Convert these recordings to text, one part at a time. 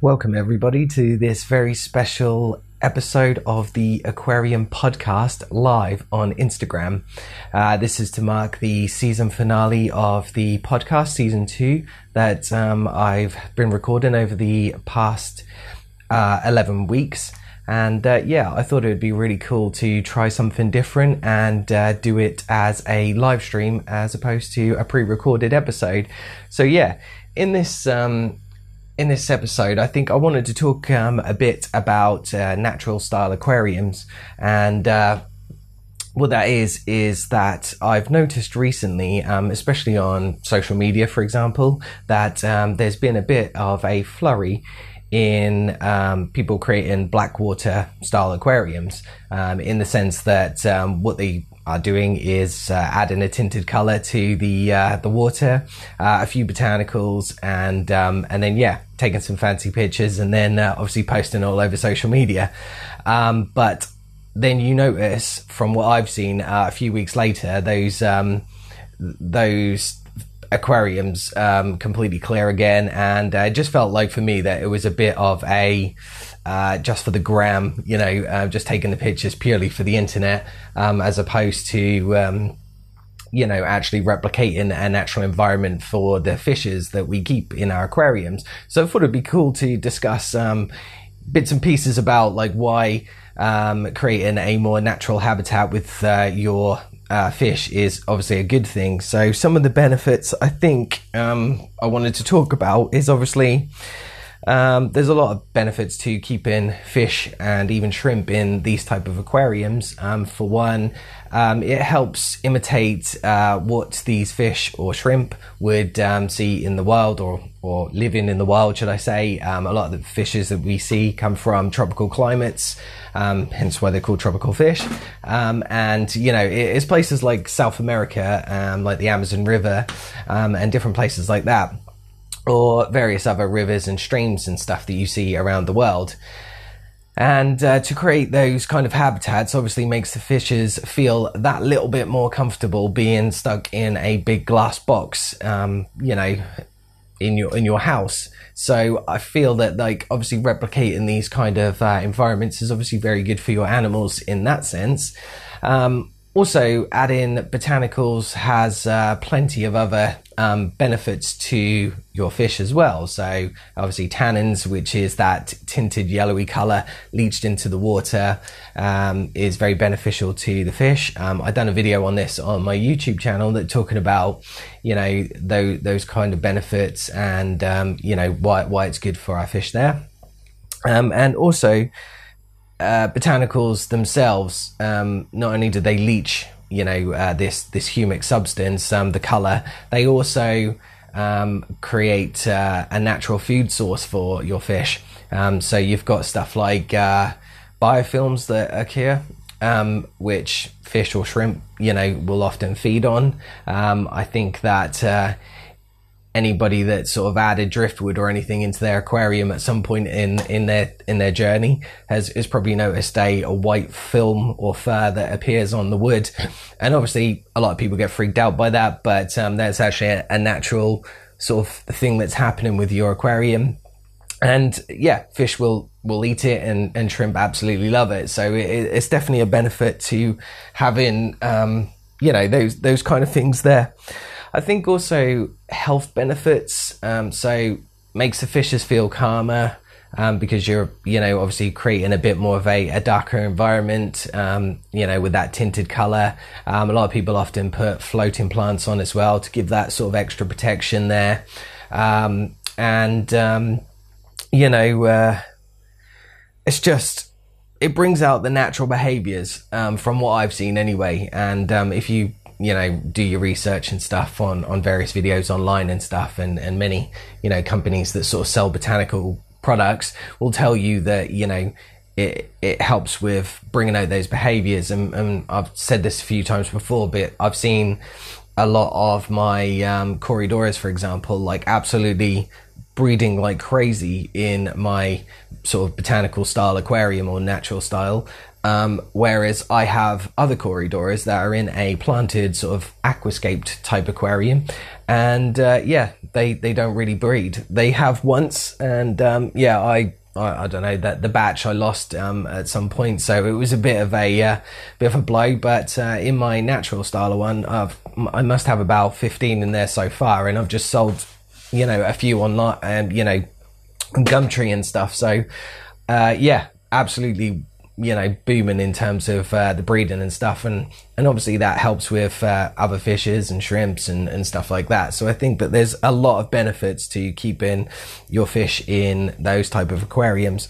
Welcome, everybody, to this very special episode of the Aquarium Podcast live on Instagram. Uh, this is to mark the season finale of the podcast, season two, that um, I've been recording over the past uh, 11 weeks. And uh, yeah, I thought it would be really cool to try something different and uh, do it as a live stream as opposed to a pre recorded episode. So yeah, in this. Um, in this episode, I think I wanted to talk um, a bit about uh, natural style aquariums. And uh, what that is, is that I've noticed recently, um, especially on social media, for example, that um, there's been a bit of a flurry in um, people creating blackwater style aquariums um, in the sense that um, what they are doing is uh, adding a tinted color to the uh, the water, uh, a few botanicals, and um, and then yeah, taking some fancy pictures, and then uh, obviously posting all over social media. Um, but then you notice from what I've seen uh, a few weeks later, those um, those aquariums um, completely clear again, and uh, it just felt like for me that it was a bit of a uh, just for the gram, you know, uh, just taking the pictures purely for the internet, um, as opposed to, um, you know, actually replicating a natural environment for the fishes that we keep in our aquariums. So I thought it'd be cool to discuss um, bits and pieces about like why um, creating a more natural habitat with uh, your uh, fish is obviously a good thing. So some of the benefits I think um, I wanted to talk about is obviously um, there's a lot of benefits to keeping fish and even shrimp in these type of aquariums. Um, for one, um, it helps imitate uh, what these fish or shrimp would um, see in the wild or, or living in the wild, should I say. Um, a lot of the fishes that we see come from tropical climates, um, hence why they're called tropical fish. and, you know, it's places like South America, like the Amazon River, and different places like that or various other rivers and streams and stuff that you see around the world. And uh, to create those kind of habitats obviously makes the fishes feel that little bit more comfortable being stuck in a big glass box, um, you know, in your in your house. So I feel that like obviously replicating these kind of uh, environments is obviously very good for your animals in that sense. Um, also, adding botanicals has uh, plenty of other um, benefits to your fish as well. So, obviously, tannins, which is that tinted yellowy color leached into the water, um, is very beneficial to the fish. Um, I've done a video on this on my YouTube channel that talking about, you know, those, those kind of benefits and, um, you know, why, why it's good for our fish there. Um, and also, uh, botanicals themselves, um, not only do they leach, you know, uh, this this humic substance, um, the color, they also um, create uh, a natural food source for your fish. Um, so you've got stuff like uh, biofilms that occur, um, which fish or shrimp, you know, will often feed on. Um, I think that uh, anybody that sort of added driftwood or anything into their aquarium at some point in, in their in their journey has, has probably noticed a, a white film or fur that appears on the wood. And obviously a lot of people get freaked out by that, but um, that's actually a, a natural sort of thing that's happening with your aquarium. And yeah, fish will will eat it, and, and shrimp absolutely love it. So it, it's definitely a benefit to having um, you know those those kind of things there. I think also health benefits. Um, so makes the fishes feel calmer. Um, because you're, you know, obviously creating a bit more of a, a darker environment, um, you know, with that tinted color. Um, a lot of people often put floating plants on as well to give that sort of extra protection there. Um, and, um, you know, uh, it's just, it brings out the natural behaviors um, from what I've seen anyway. And if you you know do your research and stuff on on various videos online and stuff and and many you know companies that sort of sell botanical products will tell you that you know it it helps with bringing out those behaviors. And, and I've said this a few times before but I've seen a lot of my um, Corydoras for example like absolutely breeding like crazy in my sort of botanical style aquarium or natural style Um, whereas I have other Corydoras that are in a planted sort of aquascaped type aquarium, and uh, yeah, they they don't really breed. They have once, and um, yeah, I I, I, don't know that the batch I lost um, at some point, so it was a bit of a uh, bit of a blow. But uh, in my natural style of one, I've, I must have about fifteen in there so far, and I've just sold, you know, a few online, and um, you know, Gumtree and stuff. So uh, yeah, absolutely you know booming in terms of uh, the breeding and stuff and and obviously that helps with uh, other fishes and shrimps and, and stuff like that. So i think that there's a lot of benefits to keeping your fish in those type of aquariums.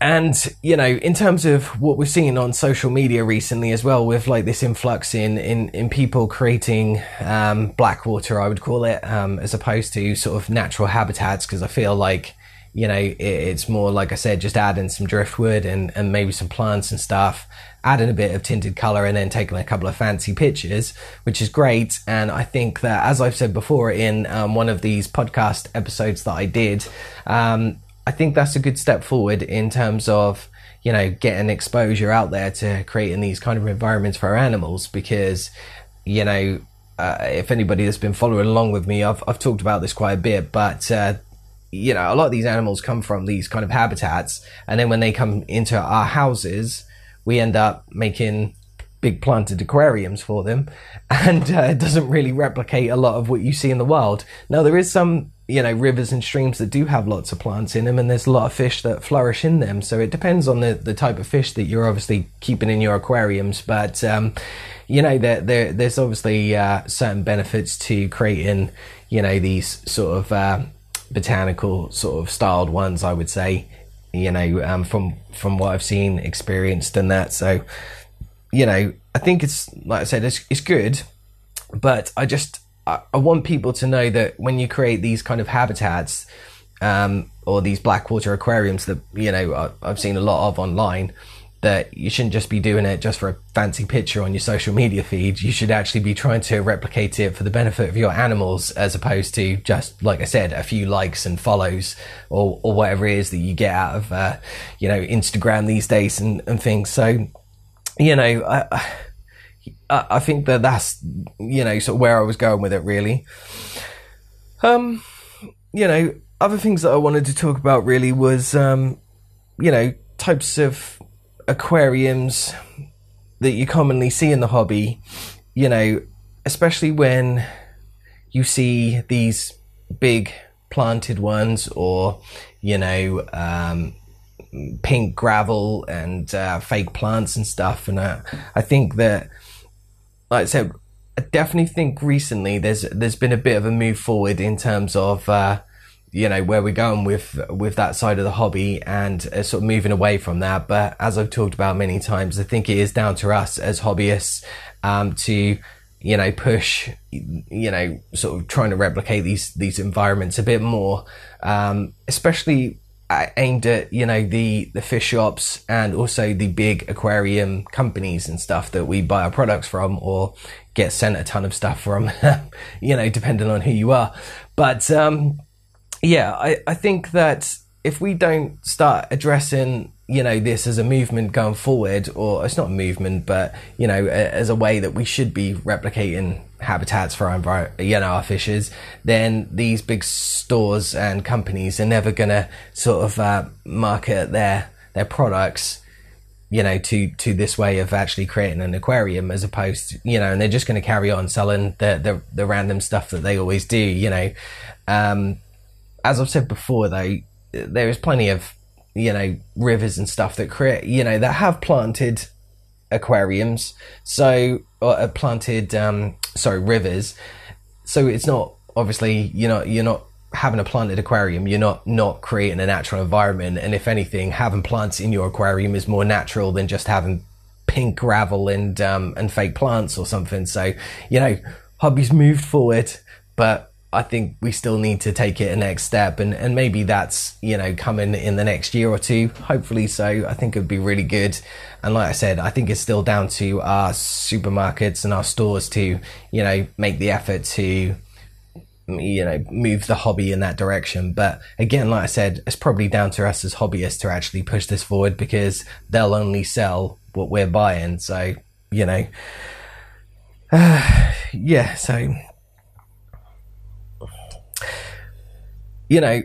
And you know in terms of what we're seeing on social media recently as well with like this influx in in, in people creating um, blackwater i would call it um, as opposed to sort of natural habitats because i feel like you know, it, it's more like I said, just adding some driftwood and, and maybe some plants and stuff, adding a bit of tinted color and then taking a couple of fancy pictures, which is great. And I think that, as I've said before in um, one of these podcast episodes that I did, um, I think that's a good step forward in terms of, you know, getting exposure out there to creating these kind of environments for our animals because, you know, uh, if anybody has been following along with me, I've, I've talked about this quite a bit, but uh, you know, a lot of these animals come from these kind of habitats, and then when they come into our houses, we end up making big planted aquariums for them, and uh, it doesn't really replicate a lot of what you see in the wild. Now, there is some, you know, rivers and streams that do have lots of plants in them, and there's a lot of fish that flourish in them. So it depends on the, the type of fish that you're obviously keeping in your aquariums, but um, you know, there, there there's obviously uh, certain benefits to creating, you know, these sort of uh, botanical sort of styled ones, I would say. You know, um, from from what I've seen, experienced, and that. So, you know, I think it's like I said, it's it's good, but I just I, I want people to know that when you create these kind of habitats, um, or these blackwater aquariums that you know I, I've seen a lot of online, that you shouldn't just be doing it just for a fancy picture on your social media feed. You should actually be trying to replicate it for the benefit of your animals as opposed to just, like I said, a few likes and follows or, or whatever it is that you get out of, uh, you know, Instagram these days and, and things. So, you know, I, I think that that's, you know, sort of where I was going with it really. Um, you know, other things that I wanted to talk about really was, um, you know, types of aquariums that you commonly see in the hobby, you know, especially when you see these big planted ones or, you know, um, pink gravel and uh, fake plants and stuff. And I think that, like I said, I definitely think recently there's there's been a bit of a move forward in terms of uh, you know where we're going with with that side of the hobby and uh, sort of moving away from that. But as i've talked about many times i think it is down to us as hobbyists um, to you know push you know sort of trying to replicate these these environments a bit more um, especially aimed at you know the the fish shops and also the big aquarium companies and stuff that we buy our products from or get sent a ton of stuff from you know depending on who you are. But um yeah, I, I think that if we don't start addressing you know this as a movement going forward or it's not a movement but you know as a way that we should be replicating habitats for our envir- you know our fishes then these big stores and companies are never going to sort of uh, market their their products you know to to this way of actually creating an aquarium as opposed to you know and they're just going to carry on selling the, the the random stuff that they always do you know. Um as I've said before, though, there is plenty of you know rivers and stuff that create you know that have planted aquariums, so or uh, planted um, sorry rivers. So it's not obviously you're not you're not having a planted aquarium. You're not not creating a natural environment, and if anything, having plants in your aquarium is more natural than just having pink gravel and um, and fake plants or something. So you know, hobbies moved forward, but I think we still need to take it a next step, and, and maybe that's you know coming in the next year or two. Hopefully, so I think it'd be really good. And like I said, I think it's still down to our supermarkets and our stores to you know make the effort to you know move the hobby in that direction but again like i said it's probably down to us as hobbyists to actually push this forward because they'll only sell what we're buying so you know uh, yeah so you know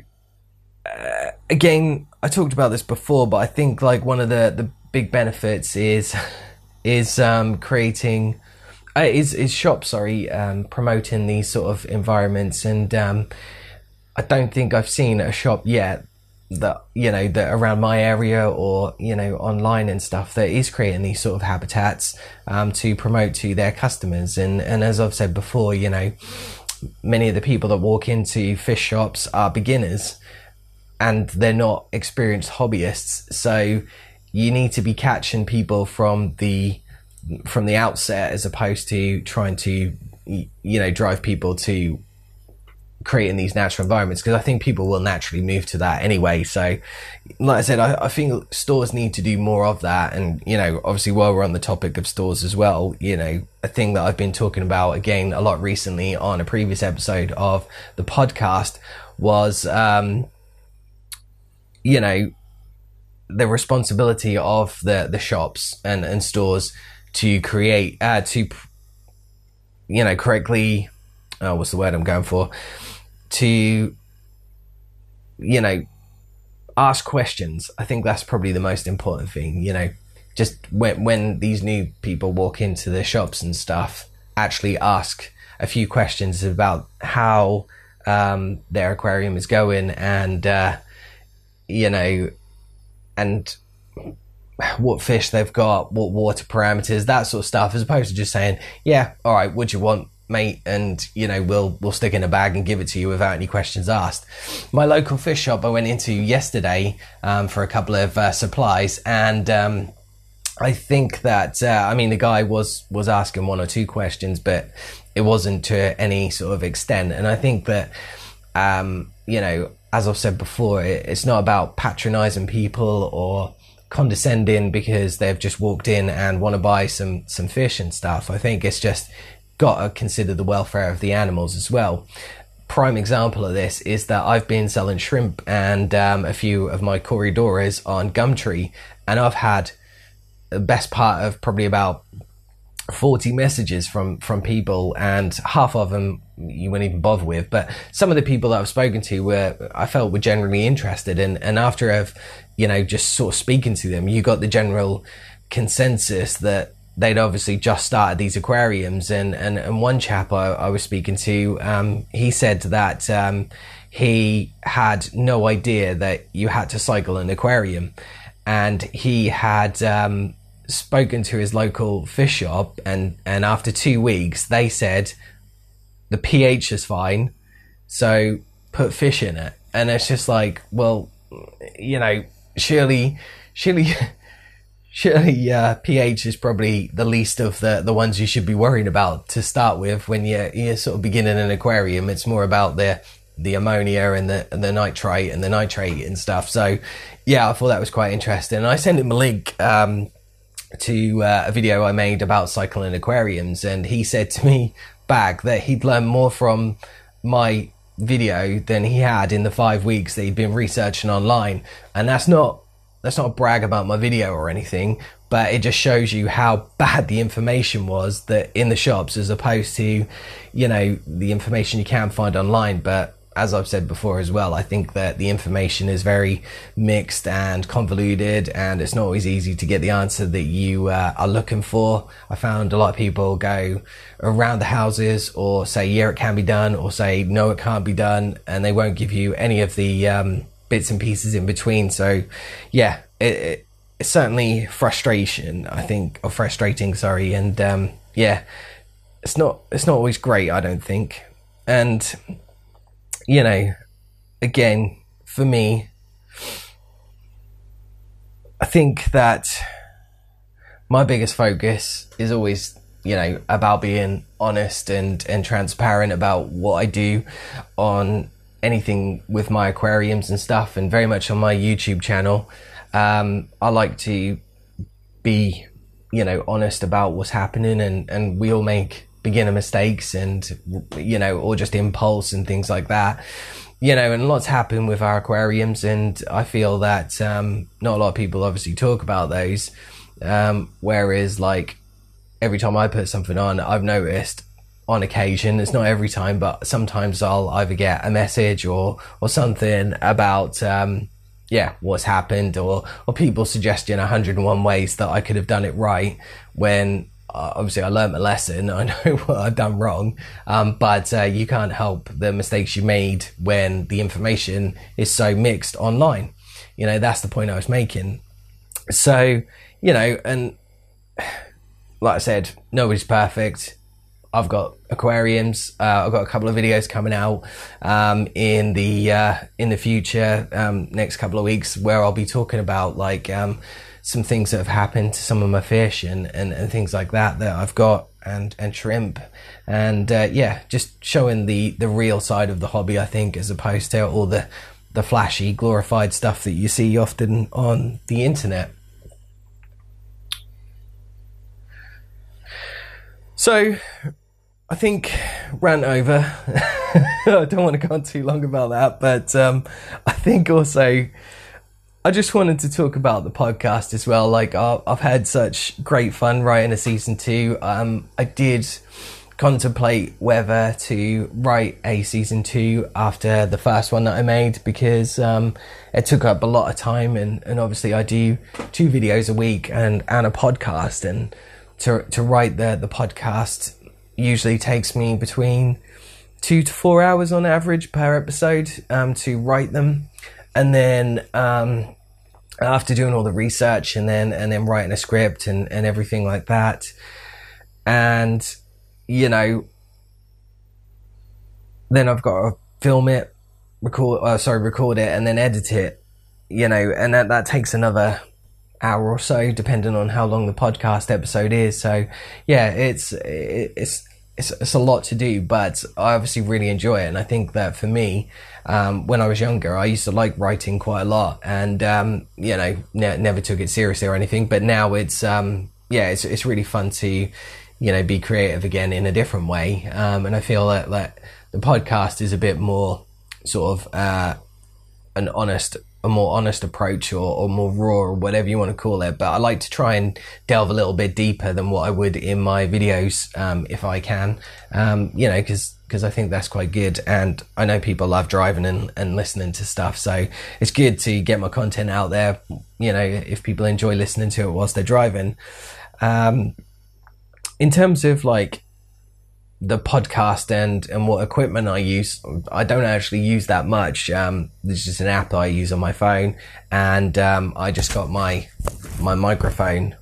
uh, again i talked about this before but i think like one of the the big benefits is is um creating uh, is is shop sorry um, promoting these sort of environments. And um, I don't think I've seen a shop yet that you know that around my area or you know online and stuff that is creating these sort of habitats um, to promote to their customers. And and as I've said before you know many of the people that walk into fish shops are beginners and they're not experienced hobbyists. So you need to be catching people from the from the outset as opposed to trying to you know drive people to creating these natural environments because I think people will naturally move to that anyway. So, like I said, I, I, think stores need to do more of that. And, you know, obviously, while we're on the topic of stores as well, you know, a thing that I've been talking about again a lot recently on a previous episode of the podcast was, um, you know, the responsibility of the, the shops and, and stores to create, uh, to, you know, correctly, oh, what's the word I'm going for? To, you know, ask questions. I think that's probably the most important thing, you know, just when, when these new people walk into the shops and stuff, actually ask a few questions about how um, their aquarium is going and, uh, you know, and what fish they've got, what water parameters, that sort of stuff, as opposed to just saying, yeah, all right, what do you want, mate? And, you know, we'll, we'll stick in a bag and give it to you without any questions asked. My local fish shop I went into yesterday, um, for a couple of uh, supplies and, um, I think that, uh, I mean, the guy was, was asking one or two questions, but it wasn't to any sort of extent. And I think that, um, you know, as I've said before, it, it's not about patronizing people or, condescending because they've just walked in and want to buy some some fish and stuff. I think it's just got to consider the welfare of the animals as well. Prime example of this is that I've been selling shrimp and um, a few of my corydoras on Gumtree, and I've had the best part of probably about 40 messages from from people and half of them you wouldn't even bother with but some of the people that I've spoken to were I felt were generally interested and and after I've you know just sort of speaking to them you got the general consensus that they'd obviously just started these aquariums and and, and one chap I, I was speaking to um, he said that um, he had no idea that you had to cycle an aquarium and he had um, spoken to his local fish shop and and after two weeks they said the pH is fine, so put fish in it. And it's just like, well, you know, surely, surely, surely, uh, pH is probably the least of the the ones you should be worrying about to start with when you're you're sort of beginning an aquarium. It's more about the the ammonia and the and the nitrite and the nitrate and stuff. So, yeah, I thought that was quite interesting. I sent him a link. Um, to uh, a video I made about cycling aquariums, and he said to me back that he'd learned more from my video than he had in the five weeks that he'd been researching online. And that's not that's not a brag about my video or anything, but it just shows you how bad the information was that in the shops as opposed to, you know, the information you can find online. But as I've said before as well, I think that the information is very mixed and convoluted, and it's not always easy to get the answer that you uh, are looking for. I found a lot of people go around the houses or say, yeah, it can be done, or say, no, it can't be done, and they won't give you any of the um, bits and pieces in between. So, yeah, it, it, it's certainly frustration, I think, or frustrating, sorry, and um, yeah, it's not it's not always great, I don't think, and you know, again, for me, I think that my biggest focus is always, you know, about being honest and, and transparent about what I do on anything with my aquariums and stuff, and very much on my YouTube channel. Um, I like to be, you know, honest about what's happening, and, and we all make beginner mistakes and you know or just impulse and things like that you know and lots happen with our aquariums and i feel that um, not a lot of people obviously talk about those um, whereas like every time i put something on i've noticed on occasion it's not every time but sometimes i'll either get a message or or something about um, yeah, what's happened or, or people suggesting 101 ways that I could have done it right when uh, obviously I learned my lesson. I know what I've done wrong. Um, but uh, you can't help the mistakes you made when the information is so mixed online. You know, that's the point I was making. So, you know, and like I said, nobody's perfect. I've got aquariums. Uh, I've got a couple of videos coming out um, in the uh, in the future, um, next couple of weeks, where I'll be talking about like um, some things that have happened to some of my fish and, and, and things like that that I've got and and shrimp and uh, yeah, just showing the the real side of the hobby. I think as opposed to all the the flashy, glorified stuff that you see often on the internet. So, I think rant over. I don't want to go on too long about that, but um, I think also I just wanted to talk about the podcast as well. Like I've had such great fun writing a season two. Um, I did contemplate whether to write a season two after the first one that I made because um, it took up a lot of time and, and obviously I do two videos a week and, and a podcast and to to write the the podcast usually takes me between two to four hours on average per episode um, to write them, and then um, after doing all the research and then and then writing a script and and everything like that, and you know, then I've got to film it, record, uh, sorry, record it, and then edit it, you know, and that that takes another hour or so, depending on how long the podcast episode is. So, yeah, it's it's it's, it's a lot to do, but I obviously really enjoy it. And I think that for me, um, when I was younger, I used to like writing quite a lot, and um, you know, ne- never took it seriously or anything. But now it's um, yeah, it's it's really fun to you know be creative again in a different way. Um, and I feel that that the podcast is a bit more sort of uh, an honest a more honest approach or, or more raw or whatever you want to call it. But I like to try and delve a little bit deeper than what I would in my videos, um, if I can, um, you know, because because I think that's quite good. And I know people love driving and, and listening to stuff. So it's good to get my content out there, you know, if people enjoy listening to it whilst they're driving. Um, in terms of like the podcast and and what equipment I use, I don't actually use that much. Um, there's just an app I use on my phone, and um, I just got my my microphone,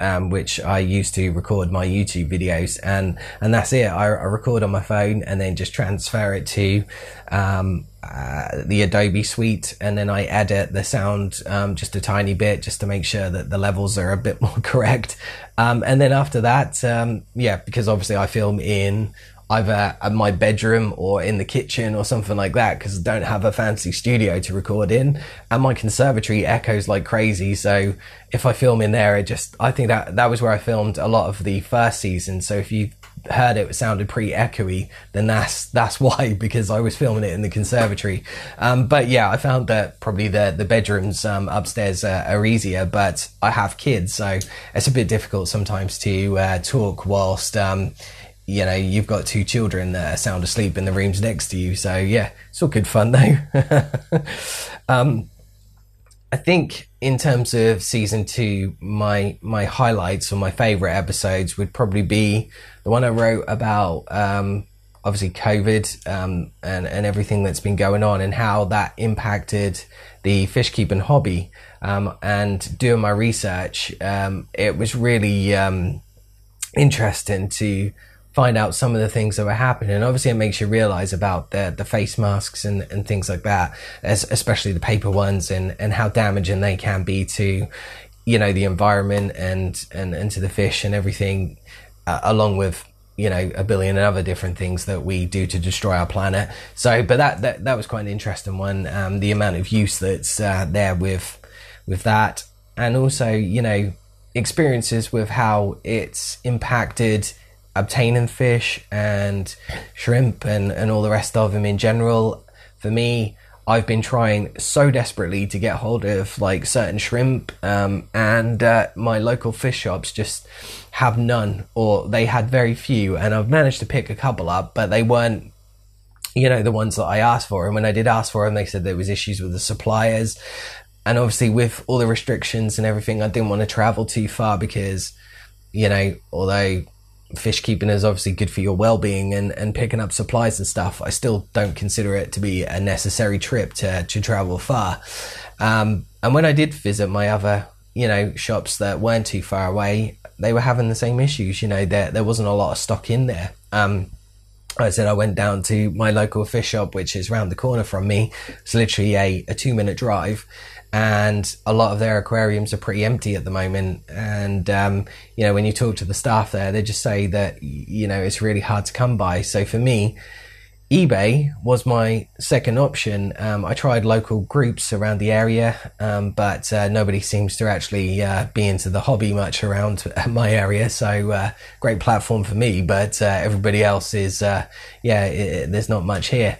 um, which I use to record my YouTube videos, and and that's it. I, I record on my phone and then just transfer it to um, uh, the Adobe Suite, and then I edit the sound um, just a tiny bit, just to make sure that the levels are a bit more correct. Um, and then after that, um, yeah, because obviously I film in either at my bedroom or in the kitchen or something like that because I don't have a fancy studio to record in and my conservatory echoes like crazy so if I film in there it just I think that that was where I filmed a lot of the first season so if you heard it, it sounded pretty echoey, then that's that's why because I was filming it in the conservatory. Um, but yeah, I found that probably the the bedrooms um, upstairs are easier. But I have kids, so it's a bit difficult sometimes to uh, talk whilst. Um, you know, you've got two children that are sound asleep in the rooms next to you. So yeah, it's all good fun though. um, I think in terms of season two, my my highlights or my favorite episodes would probably be the one I wrote about um, obviously COVID um, and and everything that's been going on and how that impacted the fish keeping hobby. Um, and doing my research, um, it was really um, interesting to find out some of the things that were happening. And obviously, it makes you realize about the the face masks and, and things like that, especially the paper ones, and and how damaging they can be to, you know, the environment and and, and to the fish and everything, uh, along with you know a billion and other different things that we do to destroy our planet. So, but that that, that was quite an interesting one. Um, the amount of use that's uh, there with with that, and also you know experiences with how it's impacted obtaining fish and shrimp and, and all the rest of them in general. For me, I've been trying so desperately to get hold of like certain shrimp, um, and uh, my local fish shops just have none, or they had very few. And I've managed to pick a couple up, but they weren't, you know, the ones that I asked for. And when I did ask for them, they said there was issues with the suppliers, and obviously with all the restrictions and everything, I didn't want to travel too far because, you know, although fish keeping is obviously good for your well-being and, and picking up supplies and stuff i still don't consider it to be a necessary trip to, to travel far. Um, and when i did visit my other you know shops that weren't too far away they were having the same issues you know there, there wasn't a lot of stock in there. Um, I said I went down to my local fish shop, which is round the corner from me. It's literally a, a two minute drive and a lot of their aquariums are pretty empty at the moment. And um, you know, when you talk to the staff there, they just say that you know it's really hard to come by. So for me, eBay was my second option. Um, I tried local groups around the area, um, but uh, nobody seems to actually uh, be into the hobby much around my area. So uh, great platform for me, but uh, everybody else is uh, yeah, it, there's not much here.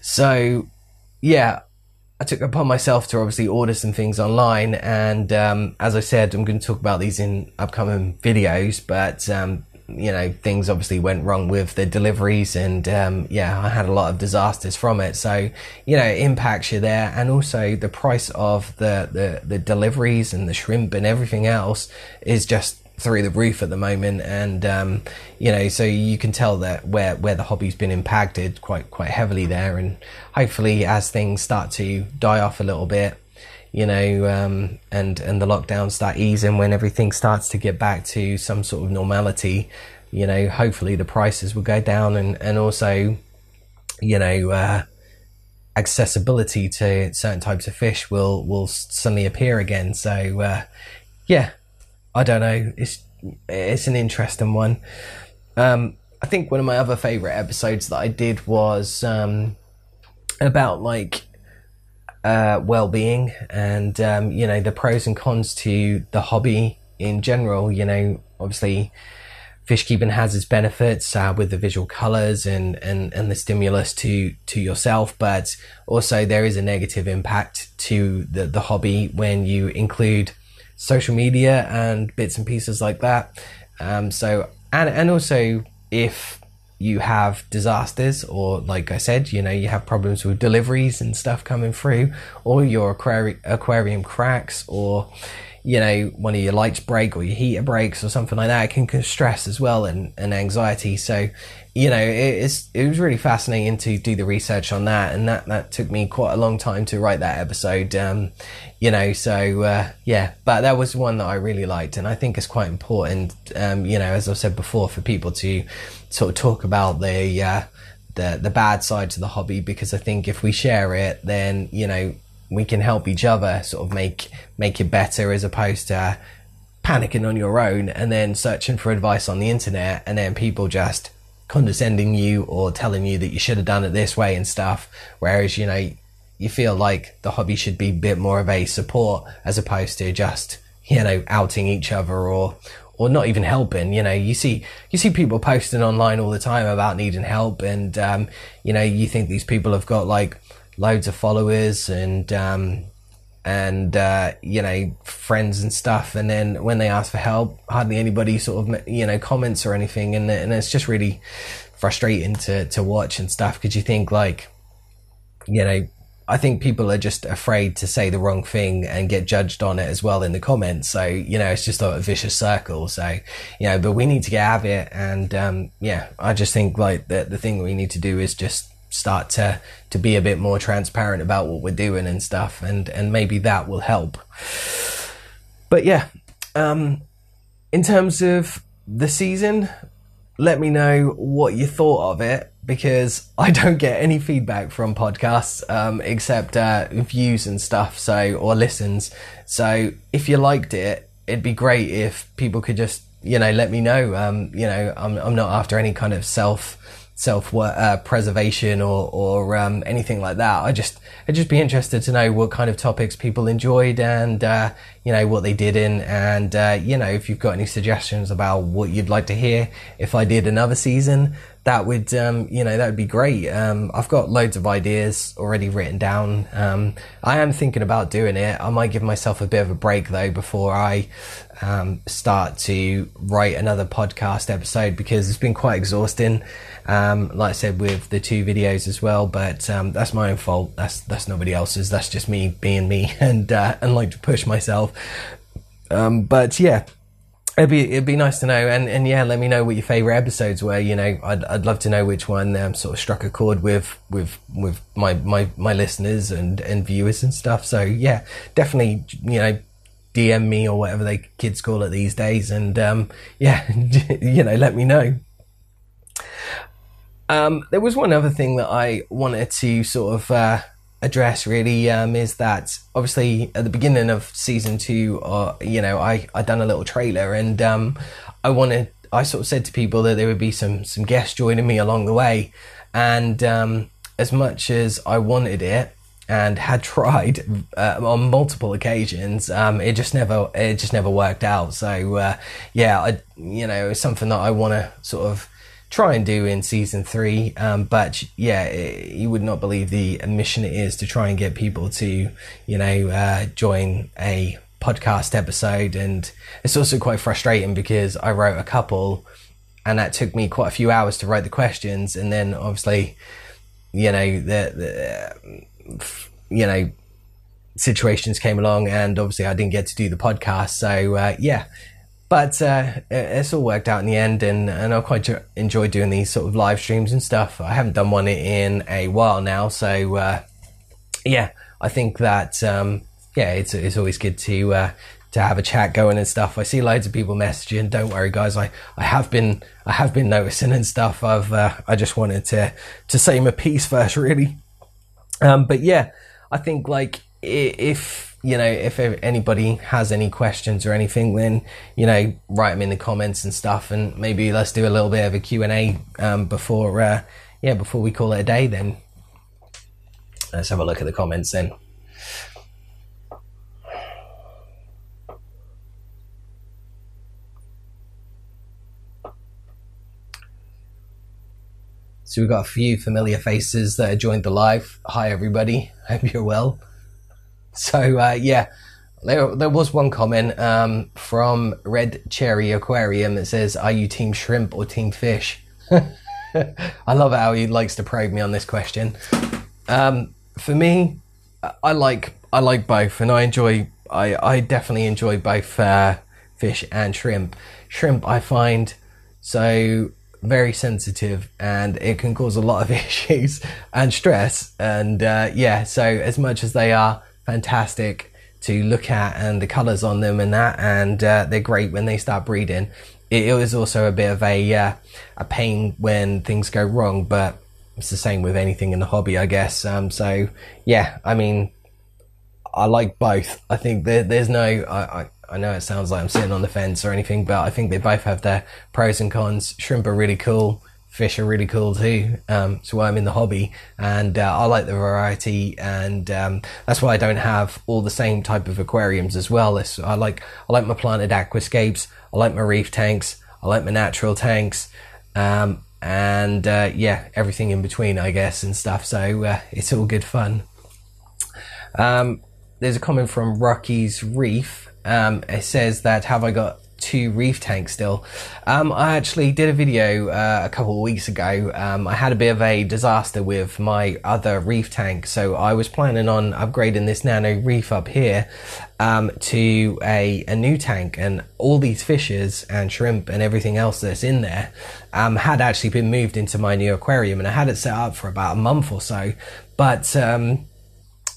So yeah, I took upon myself to obviously order some things online, and um, as I said, I'm going to talk about these in upcoming videos. But um, you know, things obviously went wrong with the deliveries, and um, yeah, I had a lot of disasters from it. So you know, it impacts you there, and also the price of the the, the deliveries and the shrimp and everything else is just through the roof at the moment, and um, you know, so you can tell that where where the hobby's been impacted quite quite heavily there, and hopefully as things start to die off a little bit, you know, um, and and the lockdowns start easing when everything starts to get back to some sort of normality, you know, hopefully the prices will go down, and and also, you know. Uh, accessibility to certain types of fish will will suddenly appear again so uh, yeah I don't know. It's it's an interesting one. Um, I think one of my other favorite episodes that I did was um, about like uh, well-being and um, you know the pros and cons to the hobby in general. You know, obviously, fish keeping has its benefits uh, with the visual colors and, and and the stimulus to to yourself, but also there is a negative impact to the the hobby when you include social media and bits and pieces like that. Um, so, and, and also if you have disasters or like I said, you know, you have problems with deliveries and stuff coming through or your aquari- aquarium cracks or, you know, one of your lights break or your heater breaks or something like that, it can cause stress as well and, and anxiety. So, you know, it, it's, it was really fascinating to do the research on that. And that, that took me quite a long time to write that episode. Um, you know, so, uh, yeah, but that was one that I really liked. And I think it's quite important, um, you know, as I've said before, for people to sort of talk about the, uh, the, the bad side to the hobby because I think if we share it, then, you know, we can help each other sort of make make it better as opposed to panicking on your own and then searching for advice on the internet and then people just condescending you or telling you that you should have done it this way and stuff. Whereas you know you feel like the hobby should be a bit more of a support as opposed to just you know outing each other or or not even helping. You know you see you see people posting online all the time about needing help and um, you know you think these people have got like loads of followers and um, and uh, you know friends and stuff and then when they ask for help hardly anybody sort of you know comments or anything and, and it's just really frustrating to to watch and stuff because you think like you know I think people are just afraid to say the wrong thing and get judged on it as well in the comments. So, you know, it's just a vicious circle. So, you know, but we need to get out of it. And, um, yeah, I just think like the, the thing we need to do is just start to to be a bit more transparent about what we're doing and stuff and and maybe that will help but yeah um in terms of the season let me know what you thought of it because I don't get any feedback from podcasts um, except uh, views and stuff, so or listens. So if you liked it, it'd be great if people could just you know let me know. Um, you know, I'm I'm not after any kind of self self uh, preservation or or um, anything like that. I just I'd just be interested to know what kind of topics people enjoyed and uh, you know what they did in, and uh, you know if you've got any suggestions about what you'd like to hear if I did another season. That would, um, you know, that would be great. Um, I've got loads of ideas already written down. Um, I am thinking about doing it. I might give myself a bit of a break though before I um, start to write another podcast episode because it's been quite exhausting. Um, like I said, with the two videos as well, but um, that's my own fault. That's that's nobody else's. That's just me being me and uh, and like to push myself. Um, but yeah, it'd be it'd be nice to know, and and yeah, let me know what your favorite episodes were. You know, I'd I'd love to know which one um, sort of struck a chord with with with my my my listeners and and viewers and stuff. So yeah, definitely, you know. DM me or whatever they kids call it these days, and um, yeah, you know, let me know. Um, there was one other thing that I wanted to sort of uh, address really um, is that obviously at the beginning of season two, uh, you know, I I done a little trailer and um, I wanted I sort of said to people that there would be some some guests joining me along the way, and um, as much as I wanted it and had tried uh, on multiple occasions, um, it just never it just never worked out. So uh, yeah, I you know it's something that I want to sort of try and do in season three. Um, but yeah, it, you would not believe the mission it is to try and get people to, you know, uh, join a podcast episode. And it's also quite frustrating because I wrote a couple and that took me quite a few hours to write the questions. And then obviously, you know, the, the you know, situations came along and obviously I didn't get to do the podcast. So, uh, yeah, but uh, it's all worked out in the end, and, and I quite enjoy doing these sort of live streams and stuff. I haven't done one in a while now, so uh, yeah, I think that um, yeah, it's it's always good to uh, to have a chat going and stuff. I see loads of people messaging. Don't worry, guys. I, I have been I have been noticing and stuff. I've uh, I just wanted to to say my piece first, really. Um, but yeah, I think like if you know, if anybody has any questions or anything, then, you know, write them in the comments and stuff. And maybe let's do a little bit of a Q&A um, before, uh, yeah, before we call it a day then. Let's have a look at the comments then. So we've got a few familiar faces that have joined the live. Hi, everybody. Hope you're well. So uh, yeah, there, there was one comment um, from Red Cherry Aquarium that says, "Are you team shrimp or team fish?" I love how he likes to probe me on this question. Um, for me, I like I like both, and I enjoy I I definitely enjoy both uh, fish and shrimp. Shrimp I find so very sensitive and it can cause a lot of issues and stress and uh, yeah so as much as they are fantastic to look at and the colors on them and that and uh, they're great when they start breeding. It, was also a bit of a uh, a pain when things go wrong but it's the same with anything in the hobby i guess. Um, so yeah i mean i like both. I think there, there's no I, I I know it sounds like I'm sitting on the fence or anything, but I think they both have their pros and cons. Shrimp are really cool fish are really cool too. Um, so I'm in the hobby, and uh, I like the variety, and um, that's why I don't have all the same type of aquariums as well. It's, I like I like my planted aquascapes, I like my reef tanks, I like my natural tanks, um, and uh, yeah, everything in between, I guess, and stuff. So uh, it's all good fun. Um, there's a comment from Rocky's Reef. Um, it says that have I got two reef tanks still. Um, I actually did a video uh, a couple of weeks ago. Um, I had a bit of a disaster with my other reef tank, so I was planning on upgrading this nano reef up here um, to a, a new tank, and all these fishes and shrimp and everything else that's in there um, had actually been moved into my new aquarium, and I had it set up for about a month or so, but um,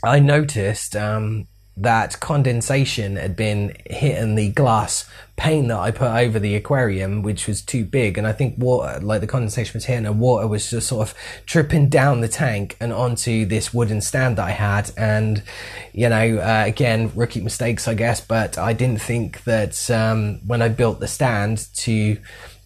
I noticed um, that condensation had been hitting the glass pane that I put over the aquarium, which was too big. And I think water, like the condensation was hitting and water was just sort of dripping down the tank and onto this wooden stand that I had. And, you know, uh, again, rookie mistakes, I guess, but I didn't think that um, when I built the stand to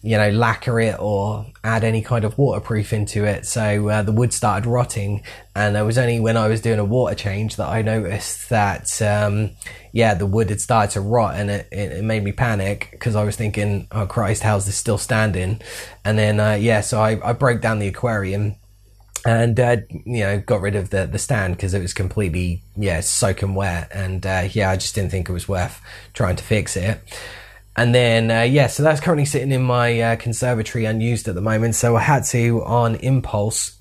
you know, lacquer it or add any kind of waterproof into it. So uh, the wood started rotting, and it was only when I was doing a water change that I noticed that, um, yeah, the wood had started to rot, and it, it made me panic because I was thinking, oh Christ, how's this still standing? And then, uh, yeah, so I, I broke down the aquarium and uh, you know got rid of the the stand because it was completely yeah soaking wet and uh, yeah I just didn't think it was worth trying to fix it and then, uh, yeah, so that's currently sitting in my uh, conservatory unused at the moment. So I had to, on impulse,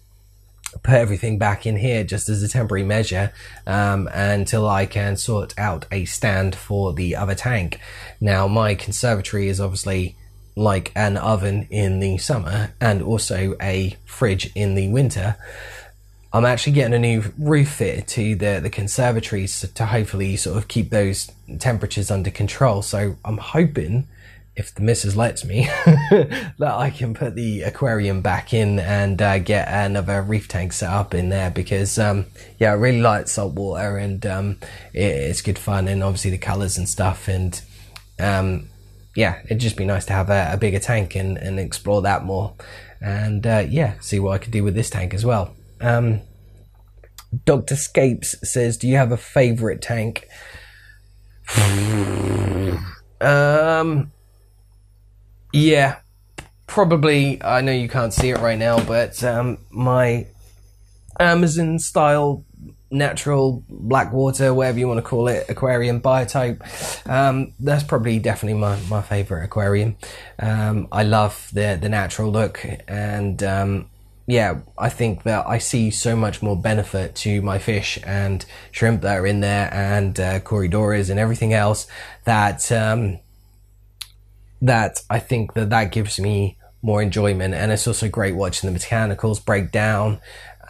put everything back in here just as a temporary measure um, until I can sort out a stand for the other tank. Now, my conservatory is obviously like an oven in the summer and also a fridge in the winter. I'm actually getting a new roof fitted to the, the conservatories to hopefully sort of keep those temperatures under control. So I'm hoping, if the missus lets me, that I can put the aquarium back in and uh, get another reef tank set up in there because, um, yeah, I really like salt water and um, it, it's good fun and obviously the colours and stuff. And um, yeah, it'd just be nice to have a, a bigger tank and, and explore that more. And uh, yeah, see what I could do with this tank as well. Um, Dr. Scapes says, Do you have a favorite tank? um, yeah, probably. I know you can't see it right now, but um, my Amazon style natural black water, whatever you want to call it, aquarium biotope. Um, that's probably definitely my, my favorite aquarium. Um, I love the the natural look and um, yeah, I think that I see so much more benefit to my fish and shrimp that are in there and uh, and everything else that um, that I think that that gives me more enjoyment. And it's also great watching the botanicals break down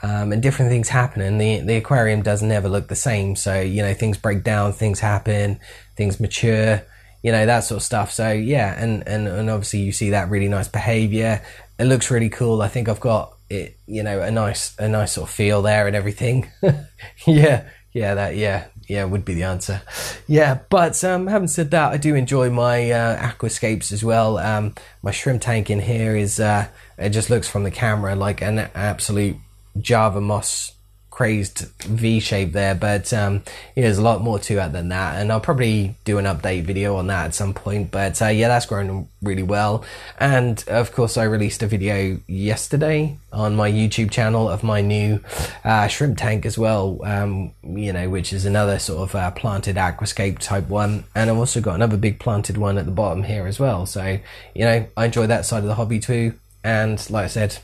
um, and different things happen and the, the aquarium does never look the same. So you know things break down things happen things mature you know that sort of stuff. So yeah and and, and obviously you see that really nice behavior. It looks really cool. I think i've got it you know a nice a nice sort of feel there and everything. Yeah yeah that yeah yeah would be the answer. Yeah but um having said that i do enjoy my uh, aquascapes as well. Um my shrimp tank in here is uh it just looks from the camera like an absolute java moss crazed V shape there, but um, yeah, there's a lot more to it than that, and I'll probably do an update video on that at some point. But uh, yeah, that's grown really well, and of course, I released a video yesterday on my YouTube channel of my new uh, shrimp tank as well. Um, you know, which is another sort of uh, planted aquascape type one, and I've also got another big planted one at the bottom here as well. So you know, I enjoy that side of the hobby too, and like I said,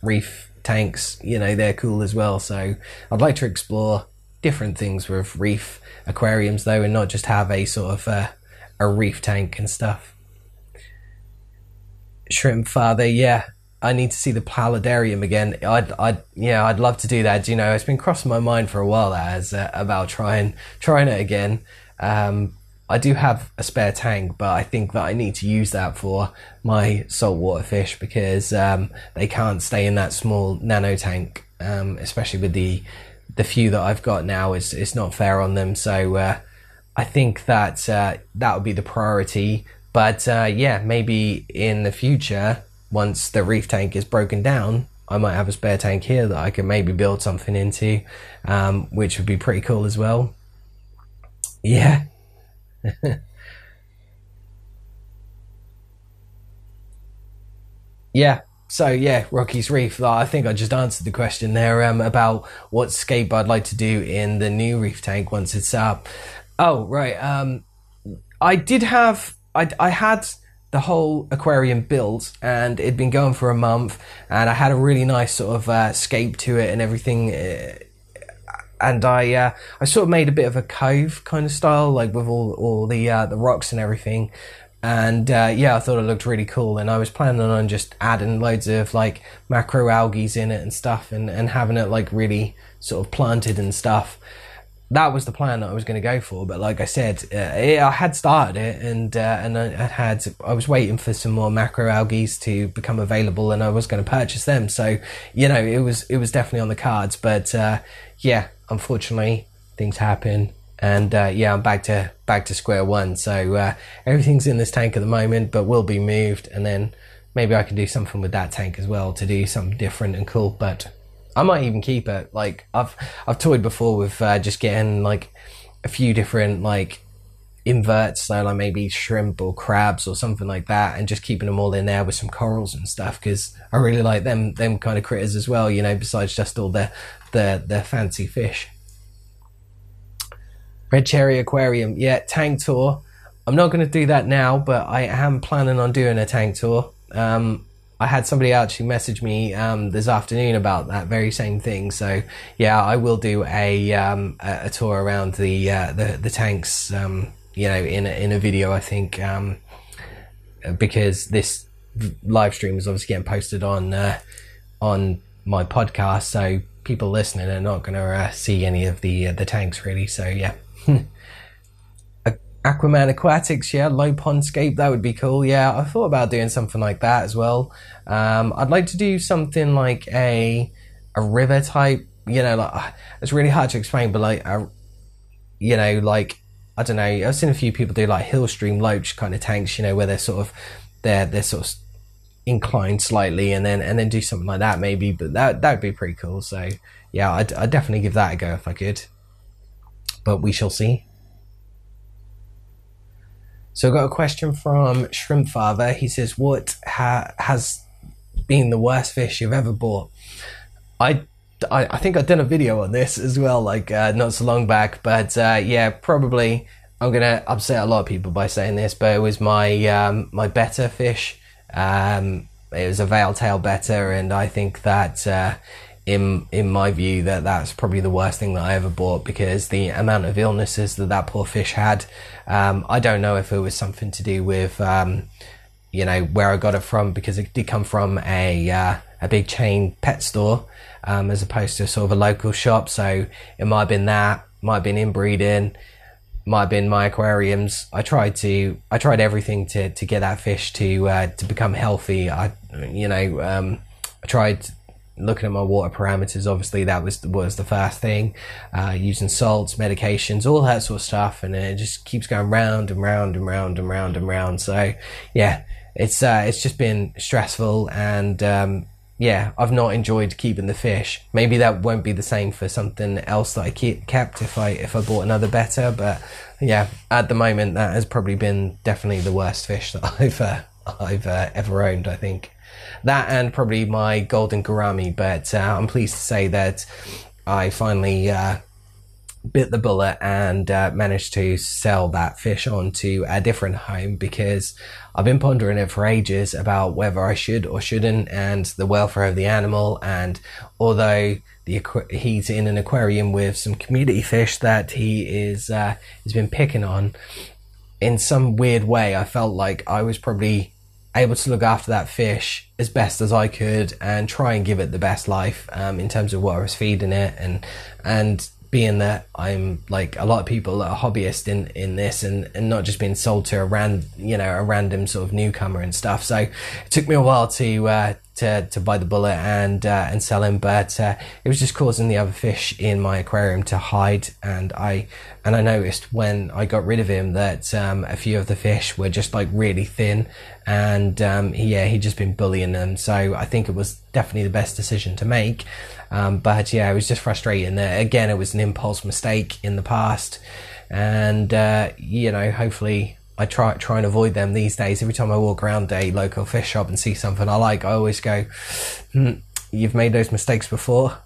reef tanks, you know, they're cool as well. So I'd like to explore different things with reef aquariums though, and not just have a sort of uh, a reef tank and stuff. Shrimp father, yeah. I need to see the paludarium again. I'd, I'd, yeah, I'd love to do that. You know, it's been crossing my mind for a while as uh, about trying, trying it again. Um, I do have a spare tank, but I think that I need to use that for my saltwater fish because um, they can't stay in that small nano tank, um, especially with the the few that I've got now. It's it's not fair on them. So uh, I think that uh, that would be the priority. But uh, yeah, maybe in the future, once the reef tank is broken down, I might have a spare tank here that I can maybe build something into, um, which would be pretty cool as well. Yeah, yeah. So yeah, Rocky's Reef. I think I just answered the question there um, about what scape I'd like to do in the new reef tank once it's up. Oh right, um, I did have I I had the whole aquarium built and it'd been going for a month and I had a really nice sort of uh, scape to it and everything. And I uh, I sort of made a bit of a cove kind of style, like with all all the uh, the rocks and everything. And uh, yeah, I thought it looked really cool, and I was planning on just adding loads of like macro algae in it and stuff, and, and having it like really sort of planted and stuff. That was the plan that I was going to go for, but like I said, uh, it, I had started it, and uh, and I had I was waiting for some more macro algae to become available, and I was going to purchase them. So you know, it was it was definitely on the cards, but uh, yeah, unfortunately, things happen, and uh, yeah, I'm back to back to square one. So uh, everything's in this tank at the moment, but will be moved, and then maybe I can do something with that tank as well to do something different and cool. But I might even keep it. Like I've I've toyed before with uh, just getting like a few different like inverts, so like maybe shrimp or crabs or something like that, and just keeping them all in there with some corals and stuff because I really like them them kind of critters as well. You know, besides just all the the the fancy fish. Red Cherry Aquarium, yeah, tank tour. I'm not going to do that now, but I am planning on doing a tank tour. Um, I had somebody actually message me um, this afternoon about that very same thing. So yeah, I will do a um, a, tour around the uh, the, the tanks. Um, you know, in a, in a video, I think um, because this live stream is obviously getting posted on uh, on my podcast, so people listening are not going to uh, see any of the uh, the tanks really. So yeah. Aquaman Aquatics, yeah, low pondscape, that would be cool. Yeah, I thought about doing something like that as well. Um, I'd like to do something like a a river type, you know, like it's really hard to explain, but like a, you know, like I don't know. I've seen a few people do like hill stream loach kind of tanks, you know, where they're sort of they're they're sort of inclined slightly, and then and then do something like that maybe. But that that would be pretty cool. So yeah, I'd, I'd definitely give that a go if I could. But we shall see. So I got a question from Shrimp Father. He says, "What ha- has been the worst fish you've ever bought?" I, I, I think I done a video on this as well, like uh, not so long back. But uh, yeah, probably I'm gonna upset a lot of people by saying this, but it was my um, my betta fish. Um, it was a veil tail betta, and I think that uh, in in my view that that's probably the worst thing that I ever bought because the amount of illnesses that that poor fish had. Um, I don't know if it was something to do with um, you know where I got it from because it did come from a uh, a big chain pet store um, as opposed to sort of a local shop. So it might have been that, might have been inbreeding, might have been my aquariums. I tried to I tried everything to to get that fish to uh, to become healthy. I you know um, I tried looking at my water parameters, obviously that was was the first thing. Uh, using salts, medications, all that sort of stuff, and it just keeps going round and round and round and round and round. So yeah, it's uh, it's just been stressful, and um, yeah, I've not enjoyed keeping the fish. Maybe that won't be the same for something else that I keep, kept if I if I bought another betta. but yeah, at the moment that has probably been definitely the worst fish that I've uh, I've uh, ever owned. I think that and probably my golden gourami. But uh, I'm pleased to say that I finally uh, bit the bullet and uh, managed to sell that fish on to a different home because I've been pondering it for ages about whether I should or shouldn't and the welfare of the animal. And although the he's in an aquarium with some community fish that he is uh, has been picking on, in some weird way, I felt like I was probably able to look after that fish as best as I could and try and give it the best life um, in terms of what I was feeding it and and being that I'm like a lot of people are hobbyists in, in this and, and not just being sold to a ran you know a random sort of newcomer and stuff. So it took me a while to uh, to to buy the bullet and uh, and sell him, but uh, it was just causing the other fish in my aquarium to hide. And I and I noticed when I got rid of him that um, a few of the fish were just like really thin, and um, yeah, he'd just been bullying them. So I think it was definitely the best decision to make. Um, but yeah, it was just frustrating. Uh, again, it was an impulse mistake in the past, and uh, you know, hopefully, I try try and avoid them these days. Every time I walk around a local fish shop and see something I like, I always go, hmm, "You've made those mistakes before.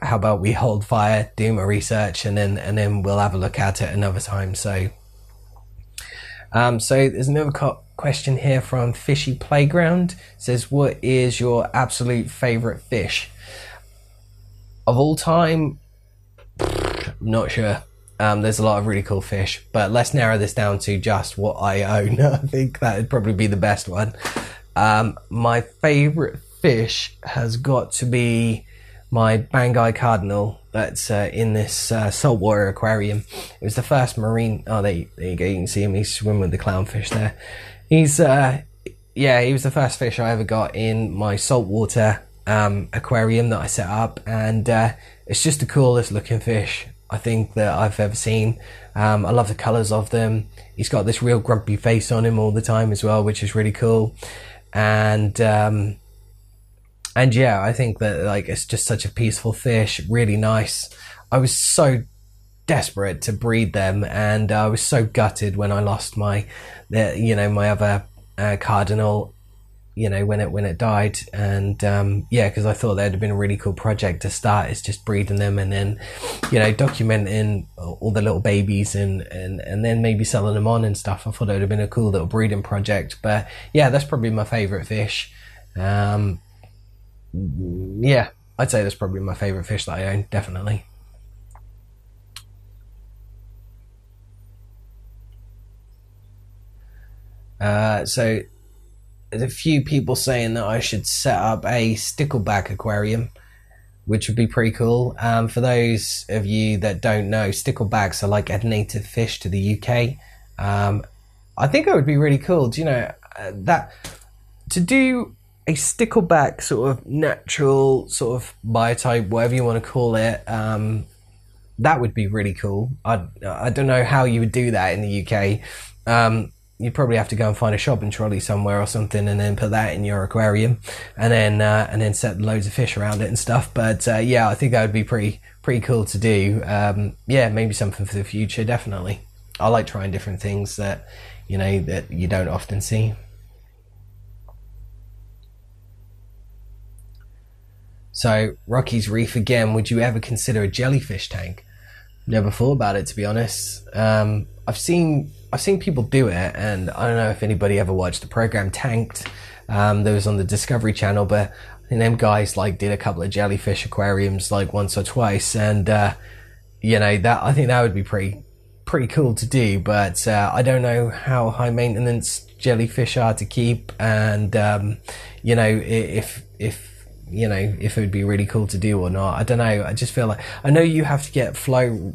How about we hold fire, do my research, and then and then we'll have a look at it another time." So, um, so there's another co- question here from Fishy Playground. It says, "What is your absolute favorite fish?" Of all time, not sure. Um, there's a lot of really cool fish, but let's narrow this down to just what I own. I think that would probably be the best one. Um, my favorite fish has got to be my Banggai Cardinal that's uh, in this uh, saltwater aquarium. It was the first marine. Oh, there, there you go. You can see him. He's swimming with the clownfish there. He's, uh, yeah, he was the first fish I ever got in my saltwater um, aquarium that I set up, and uh, it's just the coolest looking fish I think that I've ever seen. Um, I love the colours of them. He's got this real grumpy face on him all the time as well, which is really cool. and um, and yeah, I think that like it's just such a peaceful fish, really nice. I was so desperate to breed them, and I was so gutted when I lost my, you know, my other uh, cardinal, you know, when it when it died, and um, yeah, because I thought that'd have been a really cool project to start. is just breeding them and then, you know, documenting all the little babies and and and then maybe selling them on and stuff. I thought it would have been a cool little breeding project, but yeah, that's probably my favorite fish. Um, yeah, I'd say that's probably my favorite fish that I own, definitely. Uh, so there's a few people saying that I should set up a stickleback aquarium, which would be pretty cool. Um, for those of you that don't know, sticklebacks are like a native fish to the UK. Um, I think it would be really cool. Do you know uh, that to do a stickleback sort of natural sort of biotope, whatever you want to call it? Um, that would be really cool. I I don't know how you would do that in the UK. You'd probably have to go and find a shopping trolley somewhere or something, and then put that in your aquarium, and then uh, and then set loads of fish around it and stuff. But uh, yeah, I think that would be pretty pretty cool to do. Um, yeah, maybe something for the future. Definitely, I like trying different things that you know that you don't often see. So Rocky's Reef again. Would you ever consider a jellyfish tank? Never thought about it to be honest. Um, I've seen I've seen people do it, and I don't know if anybody ever watched the program Tanked. Um, that was on the Discovery Channel, but I think them guys like did a couple of jellyfish aquariums like once or twice, and uh, you know that I think that would be pretty pretty cool to do. But uh, I don't know how high maintenance jellyfish are to keep, and um, you know if if you know if it would be really cool to do or not. I don't know. I just feel like I know you have to get flow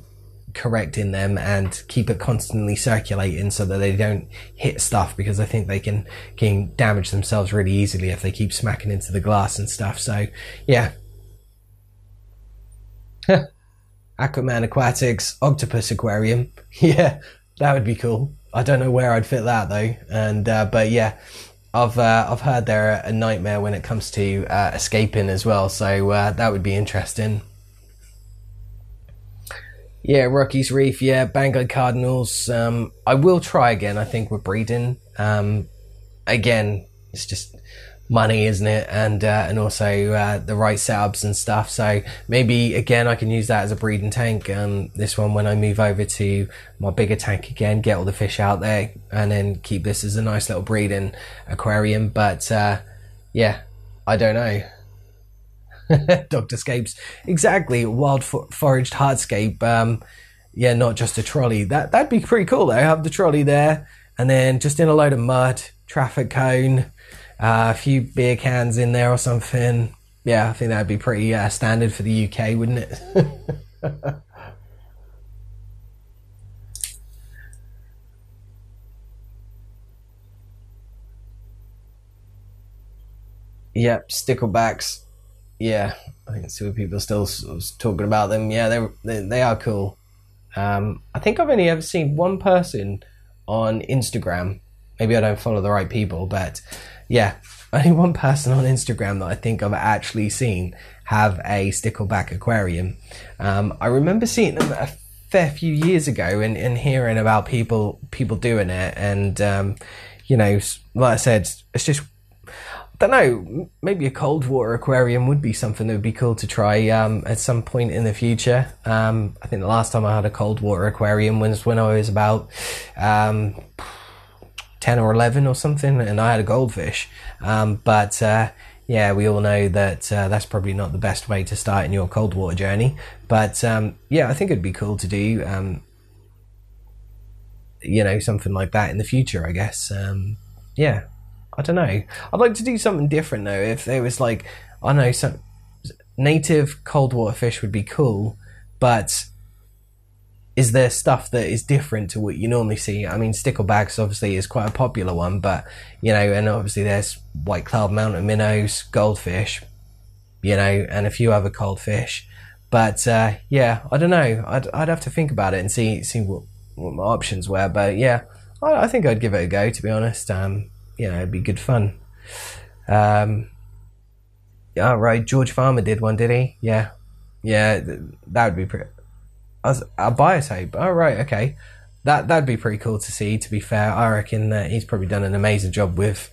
correct in them and keep it constantly circulating so that they don't hit stuff because I think they can can damage themselves really easily if they keep smacking into the glass and stuff. So yeah. Aquaman Aquatics Octopus Aquarium. Yeah, that would be cool. I don't know where I'd fit that though. And uh, but yeah, I've uh, I've heard they're a nightmare when it comes to uh, escaping as well. So uh, that would be interesting. Yeah, Rocky's Reef. Yeah, Banggai Cardinals. Um, I will try again. I think with breeding. Um, again, it's just money, isn't it? And uh, and also uh, the right setups and stuff. So maybe again, I can use that as a breeding tank. Um, this one when I move over to my bigger tank again, get all the fish out there, and then keep this as a nice little breeding aquarium. But uh, yeah, I don't know. Doctor Scapes. Exactly. Wild foraged hardscape. Um, yeah, not just a trolley. That that'd be pretty cool. Though. Have the trolley there, and then just in a load of mud, traffic cone, uh, a few beer cans in there or something. Yeah, I think that'd be pretty uh, standard for the UK, wouldn't it? yep, sticklebacks yeah, I think see people still talking about them. Yeah, they they, they are cool. Um, I think I've only ever seen one person on Instagram. Maybe I don't follow the right people, but yeah, only one person on Instagram that I think I've actually seen have a stickleback aquarium. Um, I remember seeing them a fair few years ago and, and hearing about people people doing it, and um, you know, like I said, it's just don't know. Maybe a cold water aquarium would be something that would be cool to try um, at some point in the future. Um, I think the last time I had a cold water aquarium was when I was about um, ten or eleven or something, and I had a goldfish. Um, but uh, yeah, we all know that uh, that's probably not the best way to start in your cold water journey. But um, yeah, I think it'd be cool to do. Um, you know, something like that in the future. I guess. yeah. I don't know. I'd like to do something different though. If there was like, I know some native cold water fish would be cool, but is there stuff that is different to what you normally see? I mean, sticklebacks obviously is quite a popular one, but you know, and obviously there's white cloud mountain minnows, goldfish, you know, and a few other cold fish. But uh, yeah, I don't know. I'd I'd have to think about it and see see what what my options were. But yeah, I, I think I'd give it a go. To be honest, um, you know, it'd be good fun. Um, yeah, right. George Farmer did one, did he? Yeah, yeah. That would be pretty. A biotope. Oh right, okay. That that'd be pretty cool to see. To be fair, I reckon that he's probably done an amazing job with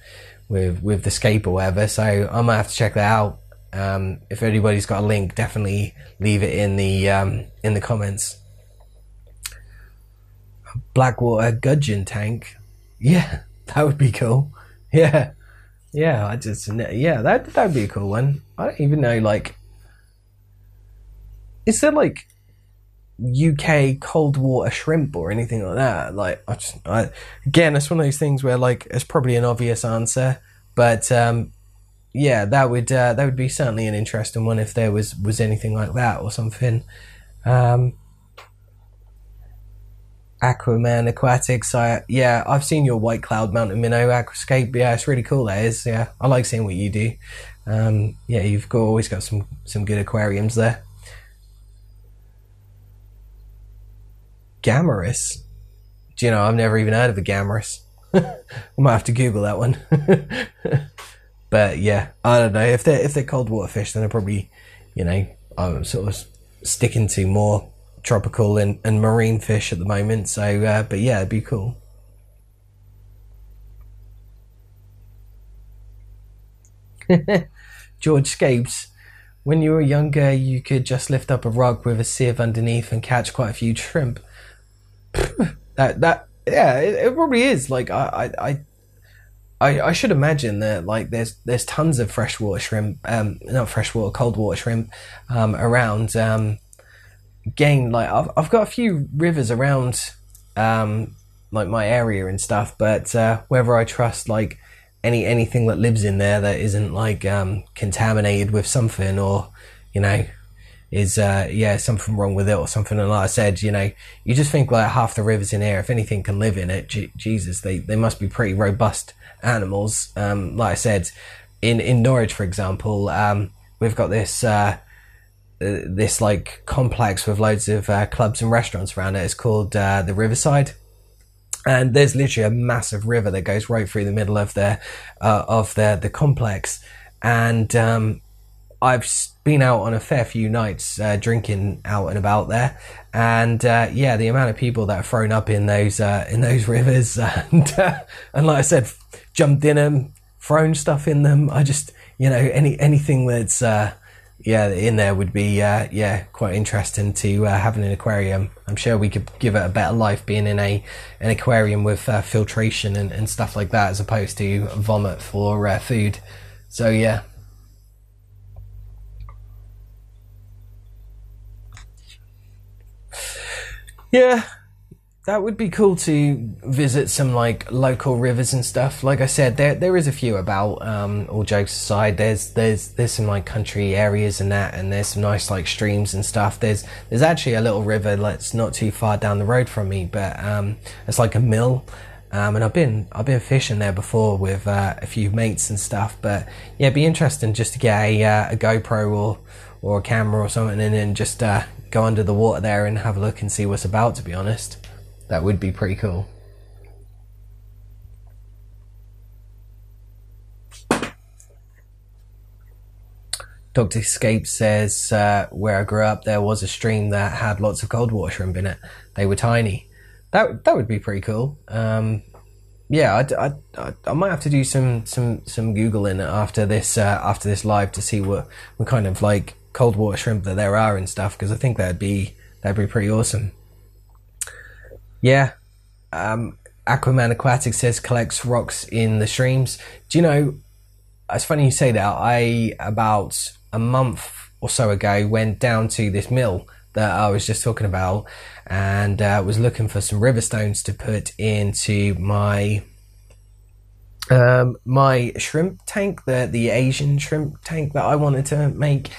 with with the scape or whatever. So I might have to check that out. Um, if anybody's got a link, definitely leave it in the um, in the comments. Blackwater gudgeon tank. Yeah, that would be cool. Yeah, yeah. I just yeah that that would be a cool one. I don't even know like. Is there like UK cold water shrimp or anything like that. Like, I just, I, again, it's one of those things where like it's probably an obvious answer, but um, yeah, that would uh, that would be certainly an interesting one if there was was anything like that or something. Um, Aquaman Aquatics. I yeah, I've seen your White Cloud Mountain Minnow aquascape. Yeah, it's really cool. That is. Yeah, I like seeing what you do. Um, yeah, you've got, always got some some good aquariums there. Gammarus. Do you know, I've never even heard of a Gammarus. I might have to Google that one. but yeah, I don't know. If they're if they're cold water fish, then they're probably, you know, I'm sort of sticking to more tropical and, and marine fish at the moment. So, uh, but yeah, it'd be cool. George Scapes, when you were younger, you could just lift up a rug with a sieve underneath and catch quite a few shrimp. that that yeah, it, it, probably is. Like I, I I I should imagine that like there's there's tons of freshwater shrimp, um, not freshwater, cold water shrimp, um, around. Um, again, like I've I've got a few rivers around, um, like my area and stuff, but uh, whether I trust like any anything that lives in there that isn't like um contaminated with something or you know is uh, yeah something wrong with it or something. And like I said, you know, you just think like half the rivers in here, if anything can live in it, Jesus, they they must be pretty robust animals. Um, like I said, in in Norwich, for example, um, we've got this. Uh, this like complex with loads of uh, clubs and restaurants around it. It's called uh, the Riverside, and there's literally a massive river that goes right through the middle of the uh, of the the complex. And um, I've been out on a fair few nights uh, drinking out and about there, and uh, yeah, the amount of people that are thrown up in those uh, in those rivers, and and like I said, jumped in them, thrown stuff in them. I just you know any anything that's yeah in there would be uh, yeah quite interesting to uh, have in an aquarium. I'm sure we could give it a better life being in a an aquarium with uh, filtration and, and stuff like that as opposed to vomit for uh, food. So yeah. Yeah, that would be cool to visit some like local rivers and stuff. Like I said, there there is a few about. Um, all jokes aside, there's there's there's some like country areas and that, and there's some nice like streams and stuff. There's there's actually a little river that's not too far down the road from me, but um, it's like a mill. Um, and I've been I've been fishing there before with uh, a few mates and stuff. But yeah, it'd be interesting just to get a, uh, a GoPro or or a camera or something, and then just uh, go under the water there and have a look and see what's about, to be honest. That would be pretty cool. Dr. Escape says, uh, where I grew up, there was a stream that had lots of cold water shrimp in it. They were tiny. That that would be pretty cool. Um, yeah, I, I, I, might have to do some some some googling after this uh, after this live to see what what kind of like cold water shrimp that there are and stuff because I think that'd be that'd be pretty awesome. Yeah, um, Aquaman Aquatic says collects rocks in the streams. Do you know? It's funny you say that. I about a month or so ago went down to this mill that I was just talking about and uh, was looking for some river stones to put into my um, my shrimp tank, the the Asian shrimp tank that I wanted to make,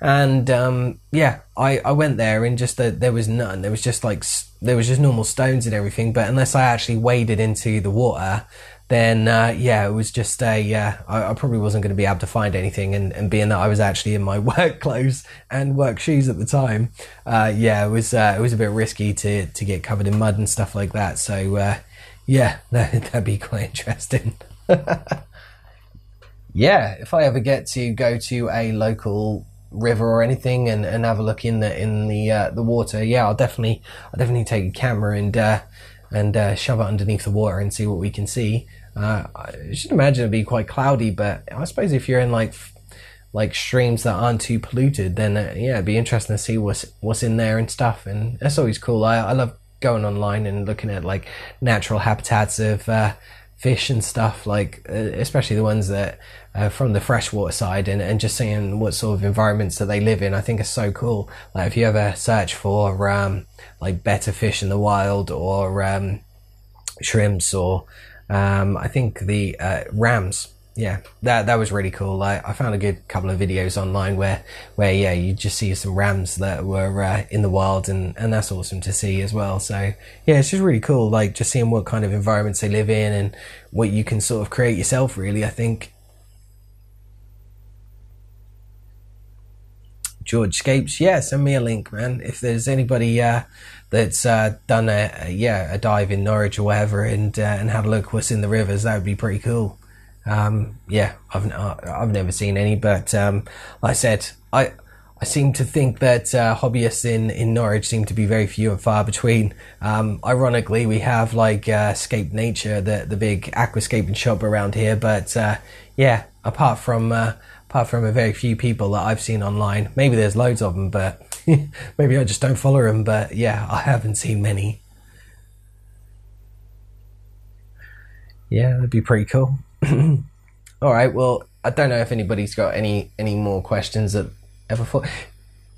and um, yeah, I, I went there and just the, there was none. There was just like there was just normal stones and everything. But unless I actually waded into the water, then uh, yeah, it was just a. Uh, I, I, probably wasn't going to be able to find anything. And, and, being that I was actually in my work clothes and work shoes at the time, uh, yeah, it was uh, it was a bit risky to to get covered in mud and stuff like that. So uh, yeah, that, that'd be quite interesting. yeah, if I ever get to go to a local river or anything and, and have a look in the in the uh, the water, yeah, I'll definitely I'll definitely take a camera and uh, and uh, shove it underneath the water and see what we can see. Uh, I should imagine it'd be quite cloudy, but I suppose if you're in like like streams that aren't too polluted, then uh, yeah, it'd be interesting to see what's what's in there and stuff. And that's always cool. I, I love going online and looking at like natural habitats of uh, fish and stuff, like uh, especially the ones that uh, from the freshwater side, and, and just seeing what sort of environments that they live in. I think is so cool. Like if you ever search for um, like betta fish in the wild or um, shrimps or um, I think the uh, rams yeah, that that was really cool. I, I found a good couple of videos online where where yeah you just see some rams that were uh, in the wild and and that's awesome to see as well. So yeah, it's just really cool. Like just seeing what kind of environments they live in and what you can sort of create yourself. Really, I think. George Scapes, yeah, send me a link, man. If there's anybody uh, that's uh, done a, a, yeah a dive in Norwich or whatever and uh, and had a look what's in the rivers, that would be pretty cool. Um, yeah, I've I've never seen any, but um, like I said, I I seem to think that uh, hobbyists in, in Norwich seem to be very few and far between. Um, ironically, we have like uh, Scape Nature, the the big aquascaping shop around here, but uh, yeah, apart from uh, apart from a very few people that I've seen online, maybe there's loads of them, but maybe I just don't follow them. But yeah, I haven't seen many. Yeah, that'd be pretty cool. All right. Well, I don't know if anybody's got any any more questions that ever thought.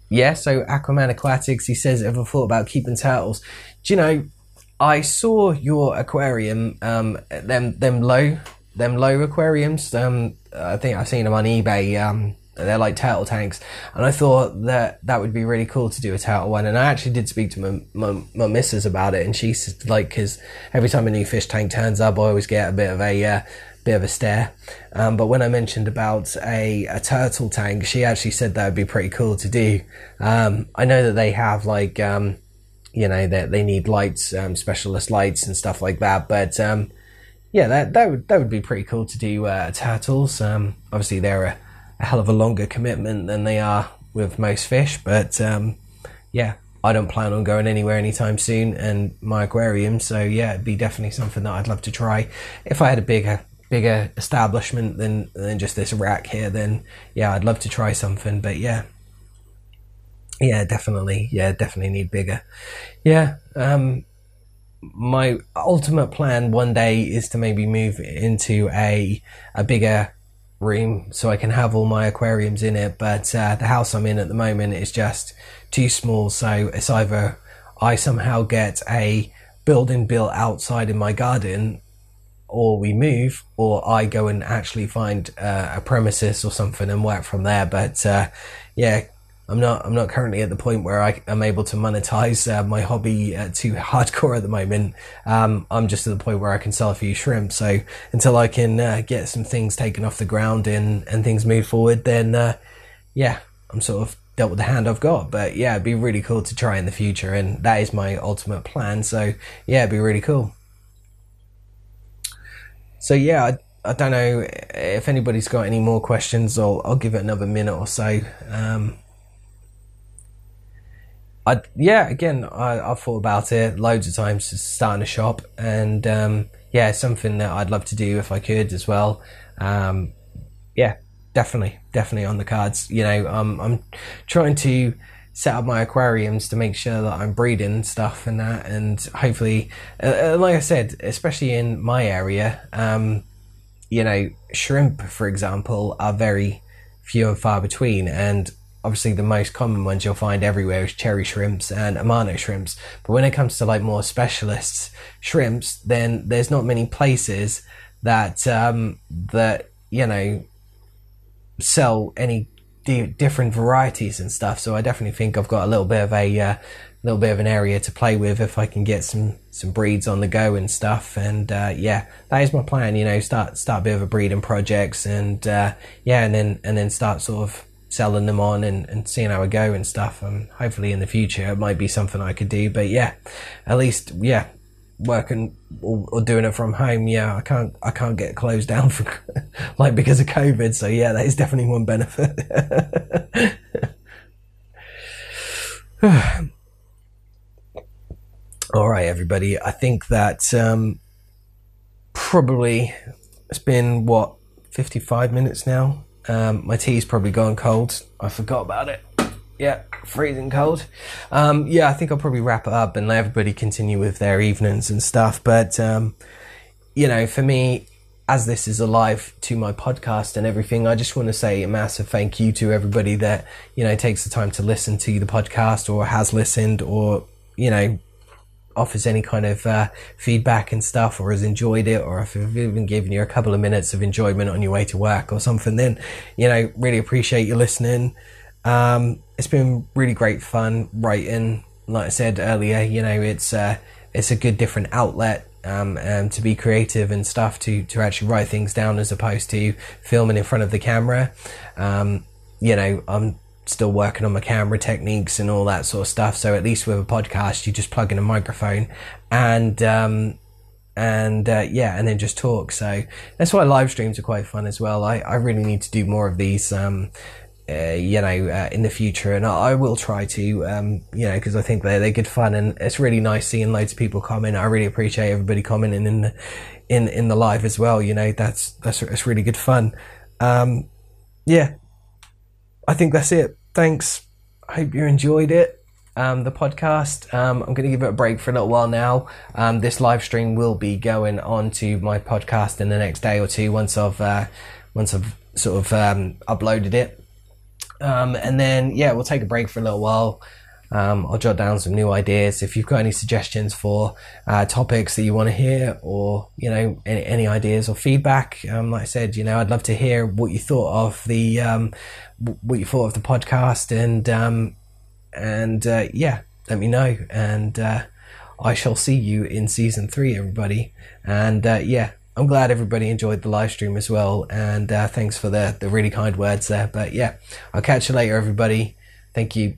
Yeah. So Aquaman Aquatics, he says, ever thought about keeping turtles? Do you know? I saw your aquarium, um, them them low them low aquariums. Um, I think I've seen them on eBay. Um, they're like turtle tanks, and I thought that that would be really cool to do a turtle one. And I actually did speak to my my, my missus about it, and she's like, because every time a new fish tank turns up, I always get a bit of a uh, bit of a stare. Um, but when I mentioned about a, a turtle tank, she actually said that would be pretty cool to do. Um, I know that they have like, um, you know, that they, need lights, um, specialist lights and stuff like that. But, um, yeah, that, that would, that would be pretty cool to do, uh, turtles. Um, obviously they're a, a, hell of a longer commitment than they are with most fish, but, yeah, I don't plan on going anywhere anytime soon and my aquarium. So yeah, it'd be definitely something that I'd love to try if I had a bigger bigger establishment than than just this rack here, then yeah, I'd love to try something. But yeah, yeah, definitely, yeah, definitely need bigger. Yeah, um, my ultimate plan one day is to maybe move into a a bigger room so I can have all my aquariums in it. But uh, the house I'm in at the moment is just too small, so it's either I somehow get a building built outside in my garden or we move, or I go and actually find uh, a premises or something and work from there. But uh, yeah, I'm not. I'm not currently at the point where I am able to monetize uh, my hobby uh, too hardcore at the moment. Um, I'm just at the point where I can sell a few shrimp. So until I can uh, get some things taken off the ground and and things move forward, then uh, yeah, I'm sort of dealt with the hand I've got. But yeah, it'd be really cool to try in the future, and that is my ultimate plan. So yeah, it'd be really cool. So yeah, I, I don't know if anybody's got any more questions. I'll I'll give it another minute or so. Um, I yeah, again, I I've thought about it loads of times, just starting a shop, and um, yeah, something that I'd love to do if I could as well. Um, yeah, definitely, definitely on the cards. You know, um, I'm trying to set up my aquariums to make sure that I'm breeding stuff and that, and hopefully, uh, uh, like I said, especially in my area, um, you know, shrimp, for example, are very few and far between, and obviously the most common ones you'll find everywhere is cherry shrimps and amano shrimps. But when it comes to like more specialist shrimps, then there's not many places that um, that you know sell any different varieties and stuff. So I definitely think I've got a little bit of a uh, little bit of an area to play with if I can get some some breeds on the go and stuff. And uh, yeah, that is my plan. You know, start start a bit of a breeding projects and uh, yeah, and then and then start sort of selling them on and, and seeing how I go and stuff. And hopefully in the future it might be something I could do. But yeah, at least yeah, working or, or, doing it from home, yeah, I can't I can't get closed down for like because of COVID. So yeah, that is definitely one benefit. All right, everybody. I think that um, probably it's been what 55 minutes now. Um, my tea's probably gone cold. I forgot about it. Yeah, freezing cold. Um, yeah, I think I'll probably wrap it up and let everybody continue with their evenings and stuff. But, um, you know, for me, as this is alive to my podcast and everything, I just want to say a massive thank you to everybody that, you know, takes the time to listen to the podcast or has listened or, you know, offers any kind of uh, feedback and stuff or has enjoyed it or if I've even given you a couple of minutes of enjoyment on your way to work or something, then, you know, really appreciate you listening. Um, it's been really great fun writing. Like I said earlier, you know, it's, uh, it's a good different outlet um, um, to be creative and stuff to to actually write things down as opposed to filming in front of the camera. Um, you know, I'm still working on my camera techniques and all that sort of stuff. So at least with a podcast, you just plug in a microphone and, um, and uh, yeah, and then just talk. So that's why live streams are quite fun as well. I, I really need to do more of these, um, uh, you know, uh, in the future, and I, I will try to, um, you know, because I think they're they're good fun, and it's really nice seeing loads of people comment. I really appreciate everybody commenting in the in in the live as well. You know, that's that's that's really good fun. Um, yeah, I think that's it. Thanks. I hope you enjoyed it. Um, the podcast. Um, I'm going to give it a break for a little while now. Um, this live stream will be going on to my podcast in the next day or two once I've uh, once I've sort of um, uploaded it. Um, and then yeah, we'll take a break for a little while. Um, I'll jot down some new ideas. If you've got any suggestions for uh, topics that you want to hear, or you know any, any ideas or feedback, um, like I said, you know I'd love to hear what you thought of the um, what you thought of the podcast, and um, and uh, yeah, let me know, and uh, I shall see you in season three, everybody. And uh, yeah, I'm glad everybody enjoyed the live stream as well, and uh, thanks for the the really kind words there. But yeah, I'll catch you later, everybody. Thank you.